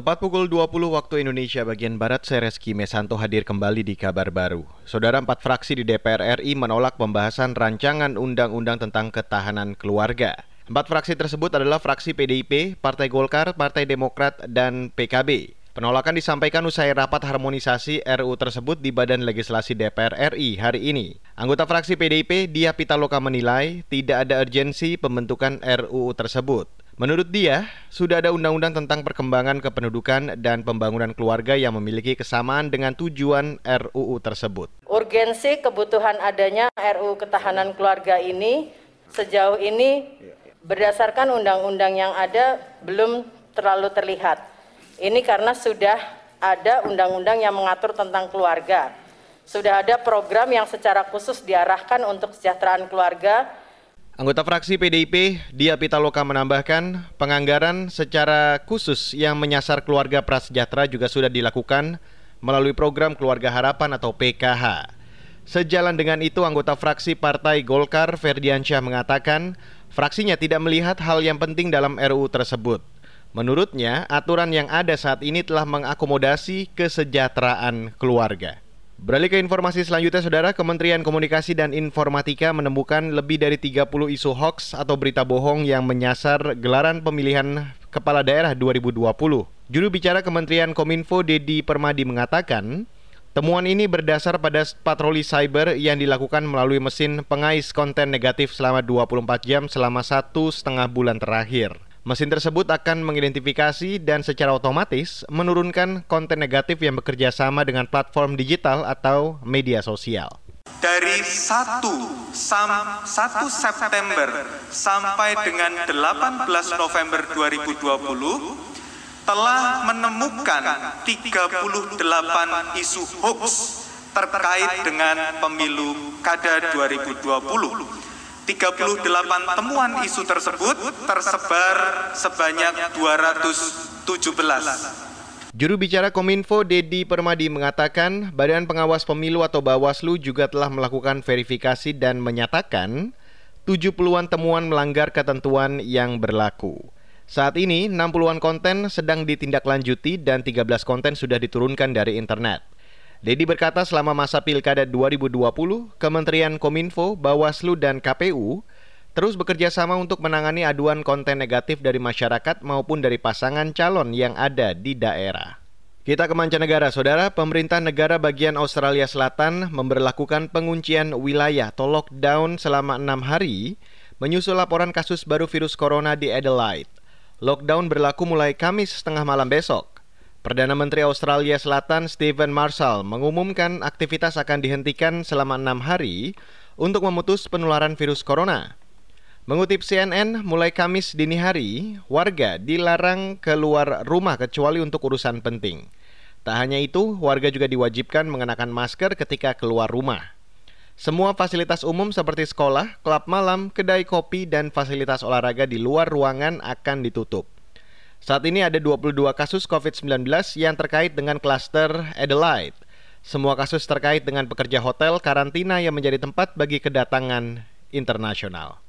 Tepat pukul 20 waktu Indonesia bagian Barat, saya Reski Mesanto hadir kembali di kabar baru. Saudara empat fraksi di DPR RI menolak pembahasan rancangan undang-undang tentang ketahanan keluarga. Empat fraksi tersebut adalah fraksi PDIP, Partai Golkar, Partai Demokrat, dan PKB. Penolakan disampaikan usai rapat harmonisasi RU tersebut di Badan Legislasi DPR RI hari ini. Anggota fraksi PDIP, Dia Pitaloka menilai tidak ada urgensi pembentukan RUU tersebut. Menurut dia, sudah ada undang-undang tentang perkembangan kependudukan dan pembangunan keluarga yang memiliki kesamaan dengan tujuan RUU tersebut. Urgensi kebutuhan adanya RUU ketahanan keluarga ini sejauh ini berdasarkan undang-undang yang ada belum terlalu terlihat. Ini karena sudah ada undang-undang yang mengatur tentang keluarga. Sudah ada program yang secara khusus diarahkan untuk kesejahteraan keluarga Anggota fraksi PDIP, Dia Pitaloka menambahkan, penganggaran secara khusus yang menyasar keluarga prasejahtera juga sudah dilakukan melalui program Keluarga Harapan atau PKH. Sejalan dengan itu, anggota fraksi Partai Golkar, Ferdiansyah mengatakan, fraksinya tidak melihat hal yang penting dalam RUU tersebut. Menurutnya, aturan yang ada saat ini telah mengakomodasi kesejahteraan keluarga. Beralih ke informasi selanjutnya, Saudara, Kementerian Komunikasi dan Informatika menemukan lebih dari 30 isu hoax atau berita bohong yang menyasar gelaran pemilihan kepala daerah 2020. Juru bicara Kementerian Kominfo Dedi Permadi mengatakan, temuan ini berdasar pada patroli cyber yang dilakukan melalui mesin pengais konten negatif selama 24 jam selama satu setengah bulan terakhir. Mesin tersebut akan mengidentifikasi dan secara otomatis menurunkan konten negatif yang bekerja sama dengan platform digital atau media sosial. Dari 1, sam, 1 September sampai dengan 18 November 2020 telah menemukan 38 isu hoax terkait dengan pemilu kada 2020 38 temuan isu tersebut tersebar sebanyak 217. Juru bicara Kominfo Dedi Permadi mengatakan Badan Pengawas Pemilu atau Bawaslu juga telah melakukan verifikasi dan menyatakan 70-an temuan melanggar ketentuan yang berlaku. Saat ini 60-an konten sedang ditindaklanjuti dan 13 konten sudah diturunkan dari internet. Dedi berkata selama masa Pilkada 2020, Kementerian Kominfo, Bawaslu, dan KPU terus bekerja sama untuk menangani aduan konten negatif dari masyarakat maupun dari pasangan calon yang ada di daerah. Kita ke mancanegara, saudara. Pemerintah negara bagian Australia Selatan memberlakukan penguncian wilayah atau lockdown selama enam hari menyusul laporan kasus baru virus corona di Adelaide. Lockdown berlaku mulai Kamis setengah malam besok. Perdana Menteri Australia Selatan Stephen Marshall mengumumkan aktivitas akan dihentikan selama enam hari untuk memutus penularan virus corona. Mengutip CNN, mulai Kamis dini hari, warga dilarang keluar rumah kecuali untuk urusan penting. Tak hanya itu, warga juga diwajibkan mengenakan masker ketika keluar rumah. Semua fasilitas umum seperti sekolah, klub malam, kedai kopi, dan fasilitas olahraga di luar ruangan akan ditutup. Saat ini ada 22 kasus COVID-19 yang terkait dengan klaster Adelaide. Semua kasus terkait dengan pekerja hotel karantina yang menjadi tempat bagi kedatangan internasional.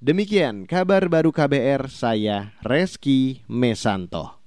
Demikian kabar baru KBR saya Reski Mesanto.